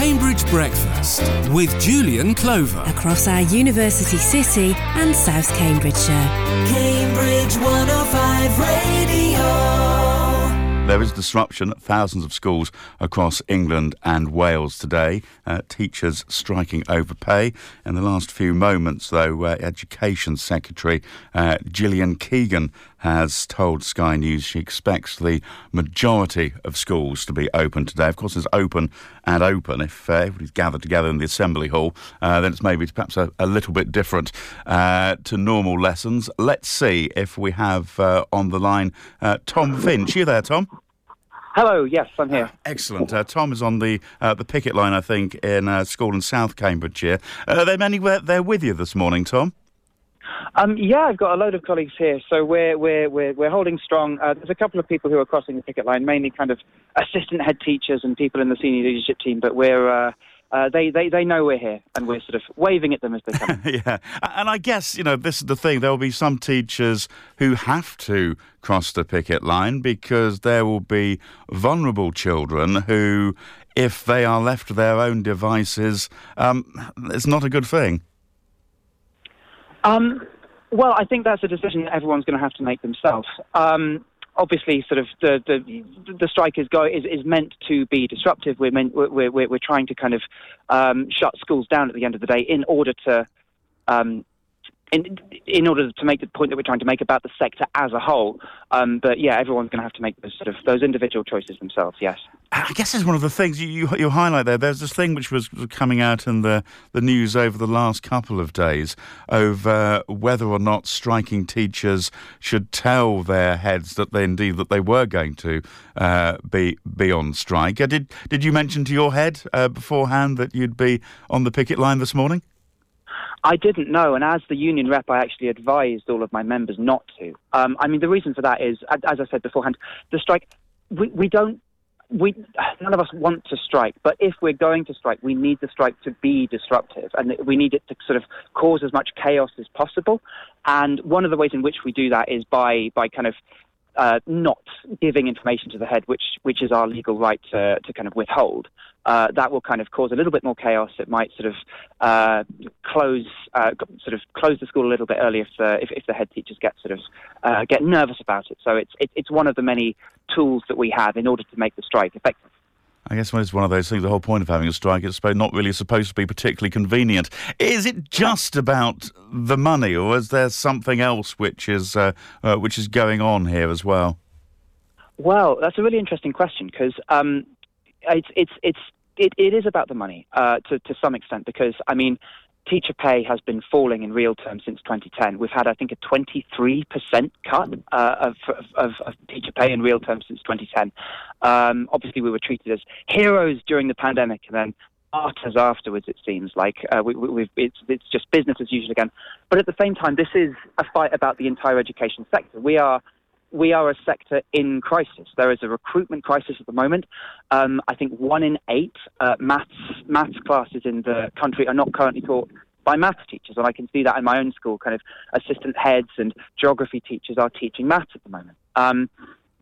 Cambridge Breakfast with Julian Clover. across our university city and South Cambridgeshire. Cambridge 105 Radio. There is disruption at thousands of schools across England and Wales today. Uh, teachers striking over pay. In the last few moments, though, uh, Education Secretary uh, Gillian Keegan has told Sky News she expects the majority of schools to be open today. Of course, it's open and open. If uh, everybody's gathered together in the Assembly Hall, uh, then it's maybe perhaps a, a little bit different uh, to normal lessons. Let's see if we have uh, on the line uh, Tom Finch. You there, Tom? Hello, yes, I'm here. Excellent. Uh, Tom is on the uh, the picket line, I think, in a school in South Cambridgeshire. Uh, are there many there with you this morning, Tom? Um, yeah, I've got a load of colleagues here, so we're we're we're, we're holding strong. Uh, there's a couple of people who are crossing the picket line, mainly kind of assistant head teachers and people in the senior leadership team. But we're uh, uh, they they they know we're here, and we're sort of waving at them as they come. yeah, and I guess you know this is the thing. There will be some teachers who have to cross the picket line because there will be vulnerable children who, if they are left to their own devices, um, it's not a good thing. Um, well, I think that's a decision that everyone's going to have to make themselves. Um, obviously, sort of the the, the strike is, go, is is meant to be disruptive. We're meant we're we're, we're trying to kind of um, shut schools down at the end of the day in order to. Um, in, in order to make the point that we're trying to make about the sector as a whole, um, but yeah, everyone's going to have to make those sort of those individual choices themselves. Yes. I guess it's one of the things you, you, you highlight there. There's this thing which was coming out in the, the news over the last couple of days over whether or not striking teachers should tell their heads that they indeed that they were going to uh, be be on strike. Uh, did did you mention to your head uh, beforehand that you'd be on the picket line this morning? I didn't know, and as the union rep, I actually advised all of my members not to. Um, I mean, the reason for that is, as I said beforehand, the strike. We, we don't. We none of us want to strike, but if we're going to strike, we need the strike to be disruptive, and we need it to sort of cause as much chaos as possible. And one of the ways in which we do that is by by kind of uh, not giving information to the head, which which is our legal right to, to kind of withhold. Uh, that will kind of cause a little bit more chaos. It might sort of uh, close uh, sort of close the school a little bit early if the if, if the head teachers get sort of uh, get nervous about it. So it's it, it's one of the many tools that we have in order to make the strike effective. I guess it's one of those things, the whole point of having a strike is not really supposed to be particularly convenient. Is it just about the money, or is there something else which is uh, uh, which is going on here as well? Well, that's a really interesting question because um, it's it's it's it, it is about the money uh, to to some extent because I mean. Teacher pay has been falling in real terms since 2010. We've had, I think, a 23% cut uh, of, of, of teacher pay in real terms since 2010. Um, obviously, we were treated as heroes during the pandemic, and then martyrs afterwards. It seems like uh, we, we, it's, it's just business as usual again. But at the same time, this is a fight about the entire education sector. We are we are a sector in crisis. There is a recruitment crisis at the moment. Um, I think one in eight uh, maths maths classes in the country are not currently taught by maths teachers, and I can see that in my own school. Kind of assistant heads and geography teachers are teaching maths at the moment. Um,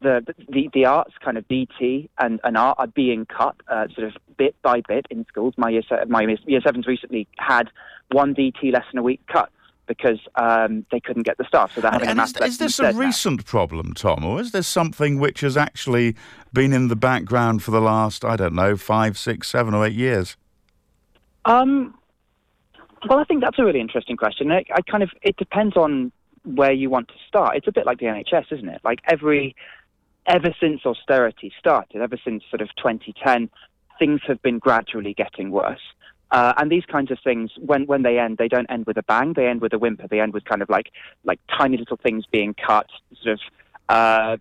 the, the the arts, kind of DT and, and art, are being cut uh, sort of bit by bit in schools. My year se- my year sevens recently had one DT lesson a week cut because um, they couldn't get the staff, so they're having And a is, is this a instead now. recent problem, Tom, or is this something which has actually been in the background for the last, I don't know, five, six, seven, or eight years? Um, well, I think that's a really interesting question. I, I kind of it depends on where you want to start. It's a bit like the NHS, isn't it? Like every ever since austerity started, ever since sort of 2010, things have been gradually getting worse. Uh, and these kinds of things, when, when they end, they don't end with a bang. They end with a whimper. They end with kind of like like tiny little things being cut, sort of uh,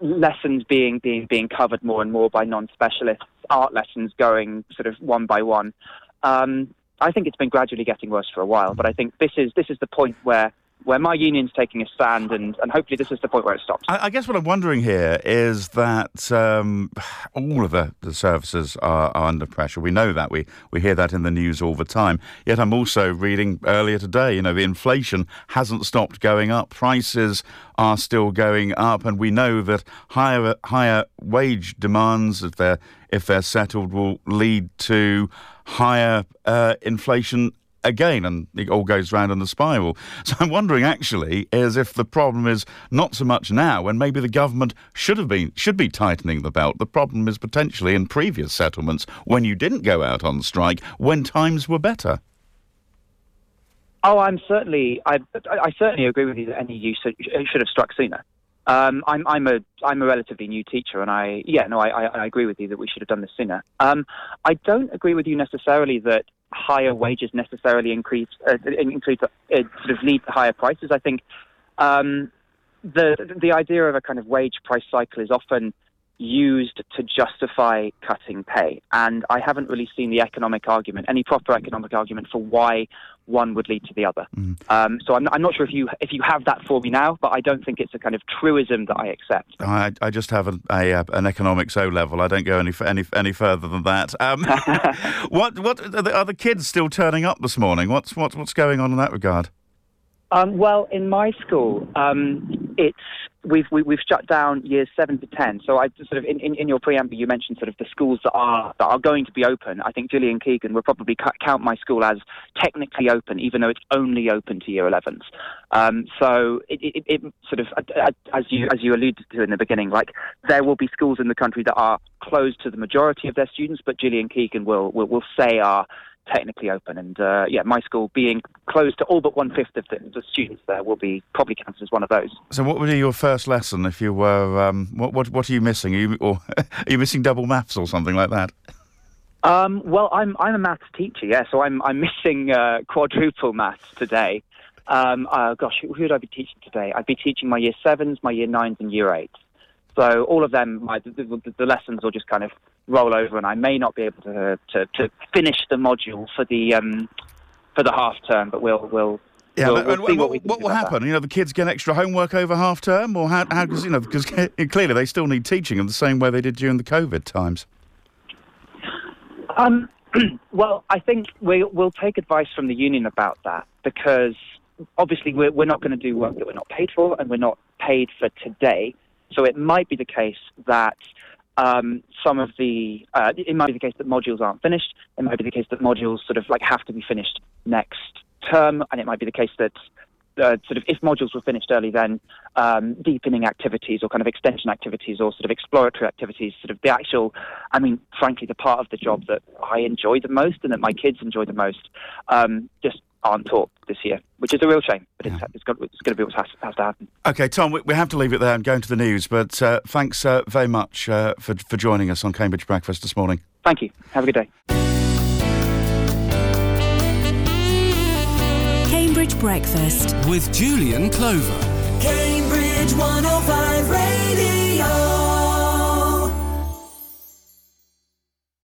lessons being being being covered more and more by non-specialists, art lessons going sort of one by one. Um, I think it's been gradually getting worse for a while, but I think this is this is the point where where my union's taking a stand, and, and hopefully this is the point where it stops. I, I guess what I'm wondering here is that um, all of the, the services are, are, under pressure. We know that. We, we hear that in the news all the time. Yet I'm also reading earlier today, you know, the inflation hasn't stopped going up. Prices are still going up, and we know that higher higher wage demands, if they're if they're settled, will lead to higher uh, inflation again, and it all goes round in the spiral. So I'm wondering, actually, as if the problem is not so much now, when maybe the government should have been should be tightening the belt. The problem is potentially in previous settlements when you didn't go out on strike when times were better. Oh, I'm certainly, I, I certainly agree with you that NEU should, should have struck sooner. Um, I'm, I'm a, I'm a relatively new teacher, and I, yeah, no, I, I, I agree with you that we should have done this sooner. Um, I don't agree with you necessarily that higher wages necessarily increase, uh, increase, uh, sort of lead to higher prices. I think um, the, the idea of a kind of wage price cycle is often used to justify cutting pay. And I haven't really seen the economic argument, any proper economic argument for why one would lead to the other. Mm. Um, so I'm, I'm, not sure if you if you have that for me now, but I don't think it's a kind of truism that I accept. I, I just have an, a, uh, an economics O level. I don't go any any any further than that. Um, what what are the, are the kids still turning up this morning? What's what's what's going on in that regard? Um, well, in my school, um, it's we've we, have we have shut down years seven to ten. So I sort of in, in, in, your preamble you mentioned sort of the schools that are that are going to be open. I think Gillian Keegan will probably count my school as technically open, even though it's only open to year 11s. Um, so it, it, it, sort of as you as you alluded to in the beginning, like there will be schools in the country that are closed to the majority of their students, but Gillian Keegan will will, will say are technically open. And uh, yeah, my school being closed to all but one fifth of the, the, students there will be probably counted as one of those. So, what would be your first lesson if you were? Um, what, what what are you missing? Are you or are you missing double maths or something like that? Um, well, I'm I'm a maths teacher, yeah, so I'm I'm missing uh, quadruple maths today. Um, uh, gosh, who, who would I be teaching today? I'd be teaching my year sevens, my year nines, and year eights. So all of them, my, the, the, lessons will just kind of roll over, and I may not be able to to, to finish the module for the um, for the half term, but we'll we'll. Yeah, we'll, we'll what, what, what will happen? That. You know, the kids get extra homework over half term, or how? Because you know, because clearly they still need teaching in the same way they did during the COVID times. Um, well, I think we, we'll take advice from the union about that because obviously we're, we're not going to do work that we're not paid for, and we're not paid for today. So it might be the case that um, some of the uh, it might be the case that modules aren't finished. It might be the case that modules sort of like have to be finished next term, and it might be the case that uh, sort of if modules were finished early, then um, deepening activities or kind of extension activities or sort of exploratory activities, sort of the actual, I mean, frankly, the part of the job that I enjoy the most and that my kids enjoy the most, um, just aren't taught this year, which is a real shame. But yeah. it's, it's, got, it's going to be what has, has, to happen. Okay, Tom, we, we, have to leave it there and go into the news. But uh, thanks uh, very much uh, for, for joining us on Cambridge Breakfast this morning. Thank you. Have a good day. Cambridge Breakfast with Julian Clover. Cambridge 105 Radio.